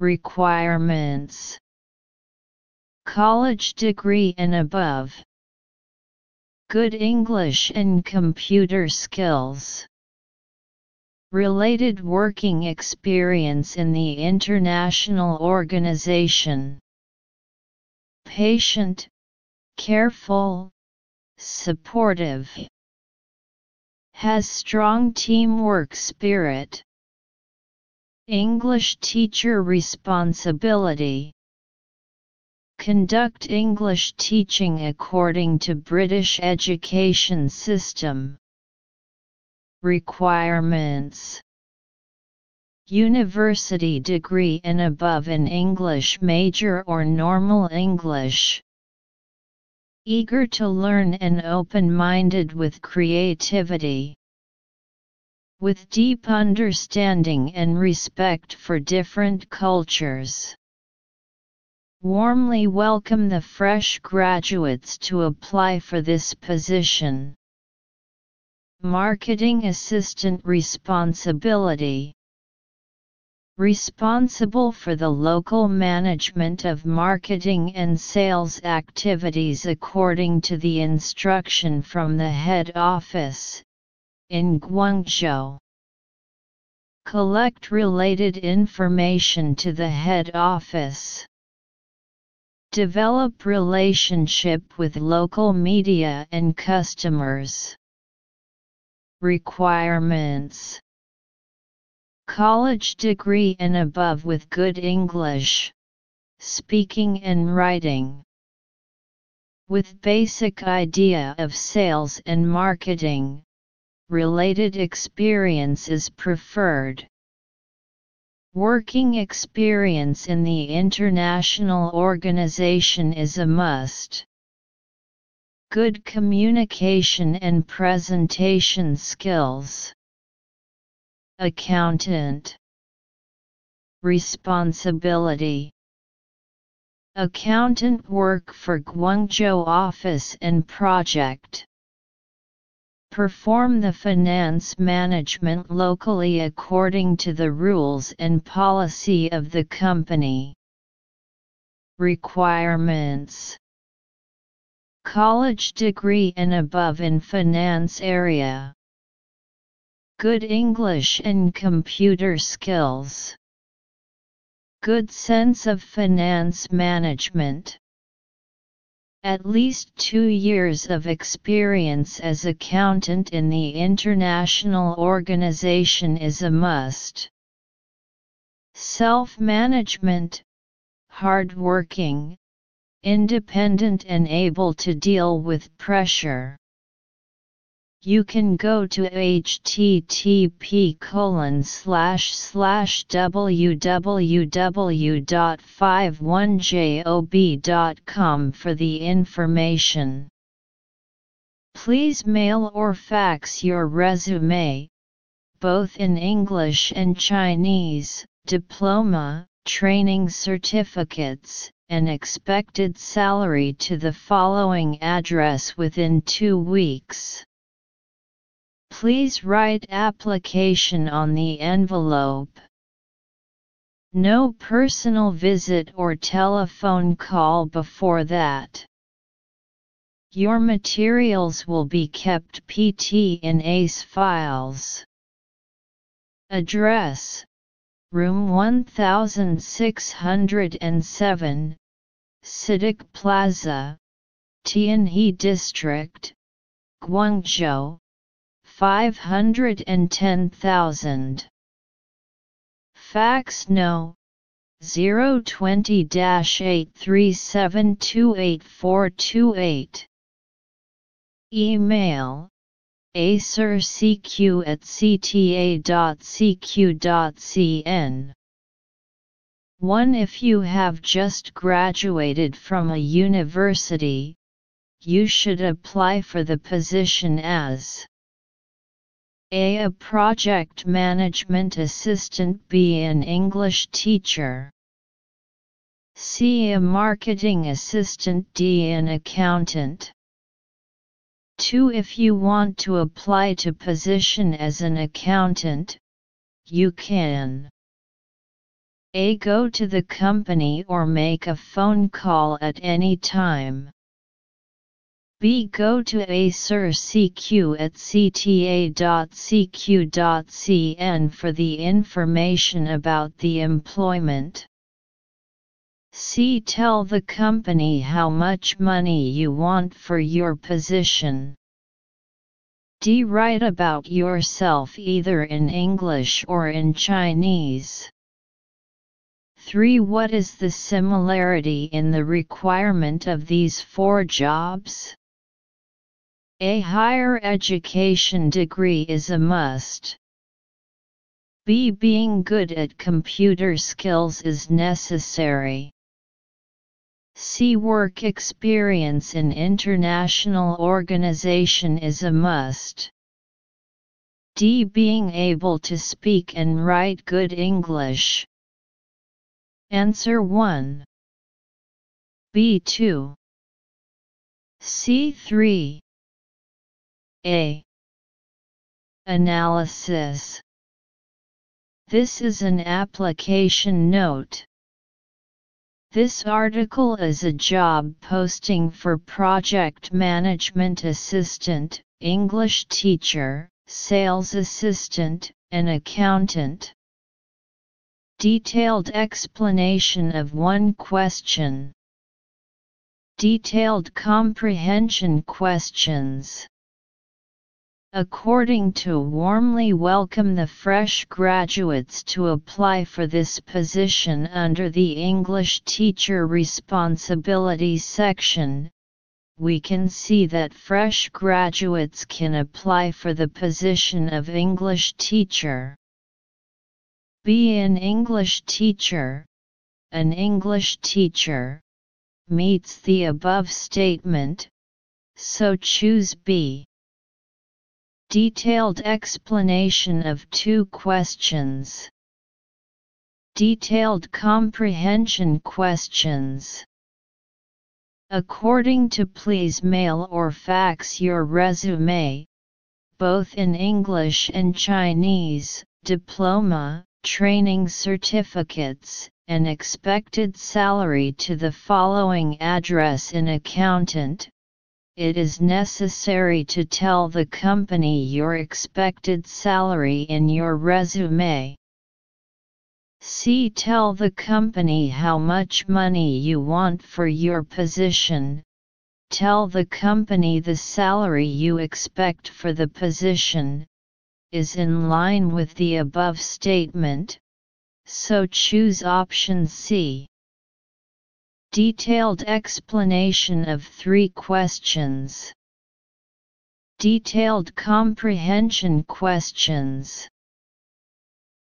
Requirements College degree and above. Good English and computer skills. Related working experience in the international organization. Patient, careful, supportive. Has strong teamwork spirit. English teacher responsibility. Conduct English teaching according to British education system. Requirements University degree and above in English major or normal English. Eager to learn and open-minded with creativity. With deep understanding and respect for different cultures. Warmly welcome the fresh graduates to apply for this position. Marketing Assistant Responsibility. Responsible for the local management of marketing and sales activities according to the instruction from the head office, in Guangzhou. Collect related information to the head office. Develop relationship with local media and customers. Requirements College degree and above with good English, speaking and writing. With basic idea of sales and marketing, related experience is preferred. Working experience in the international organization is a must. Good communication and presentation skills. Accountant Responsibility Accountant work for Guangzhou office and project perform the finance management locally according to the rules and policy of the company. Requirements College degree and above in finance area. Good English and computer skills. Good sense of finance management. At least two years of experience as accountant in the international organization is a must. Self-management, hard-working, independent and able to deal with pressure you can go to http colon slash slash www.51job.com for the information. Please mail or fax your resume, both in English and Chinese, diploma, training certificates, and expected salary to the following address within two weeks. Please write application on the envelope. No personal visit or telephone call before that. Your materials will be kept PT in ACE files. Address Room 1607, CITIC Plaza, Tianhe District, Guangzhou, 510,000. Fax no 020-8372828. Email acercq at cta.cq.cn. 1. If you have just graduated from a university, you should apply for the position as a. A project management assistant B. An English teacher C. A marketing assistant D. An accountant 2. If you want to apply to position as an accountant, you can A. Go to the company or make a phone call at any time. B. Go to Acer CQ at cta.cq.cn for the information about the employment. C. Tell the company how much money you want for your position. D. Write about yourself either in English or in Chinese. 3. What is the similarity in the requirement of these four jobs? A higher education degree is a must. B. Being good at computer skills is necessary. C. Work experience in international organization is a must. D. Being able to speak and write good English. Answer 1. B2. C3. A. Analysis This is an application note. This article is a job posting for Project Management Assistant, English Teacher, Sales Assistant, and Accountant. Detailed explanation of one question. Detailed comprehension questions according to warmly welcome the fresh graduates to apply for this position under the English Teacher Responsibilities section, we can see that fresh graduates can apply for the position of English teacher. Be an English teacher, an English teacher, meets the above statement, so choose B. Detailed explanation of two questions. Detailed comprehension questions. According to please mail or fax your resume, both in English and Chinese, diploma, training certificates, and expected salary to the following address in accountant, it is necessary to tell the company your expected salary in your resume. C. Tell the company how much money you want for your position. Tell the company the salary you expect for the position is in line with the above statement, so choose option C. Detailed explanation of three questions. Detailed comprehension questions.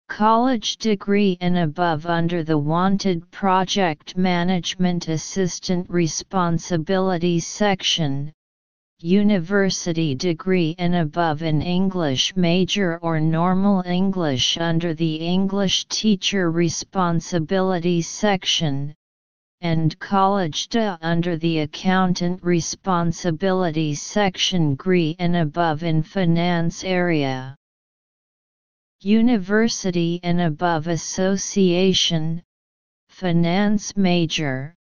College degree and above under the wanted Project Management Assistant Responsibilities section. University degree and above in English major or normal English under the English Teacher Responsibilities section and College DA under the Accountant Responsibilities section GRE and above in Finance area. University and above Association, Finance Major,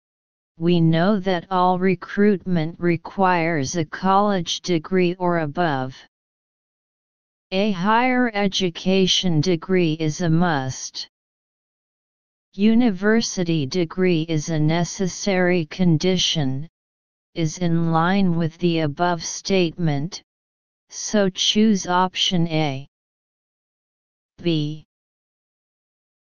we know that all recruitment requires a college degree or above. A higher education degree is a must. University degree is a necessary condition, is in line with the above statement, so choose option A. B.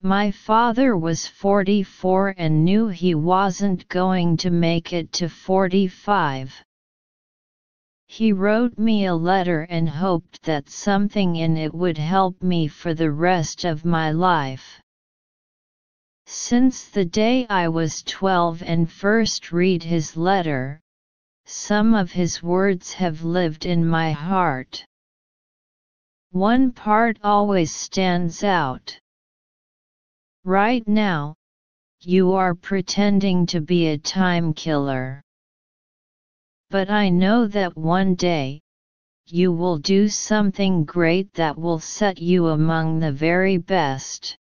My father was 44 and knew he wasn't going to make it to 45. He wrote me a letter and hoped that something in it would help me for the rest of my life. Since the day I was twelve and first read his letter, some of his words have lived in my heart. One part always stands out. Right now, you are pretending to be a time killer. But I know that one day, you will do something great that will set you among the very best.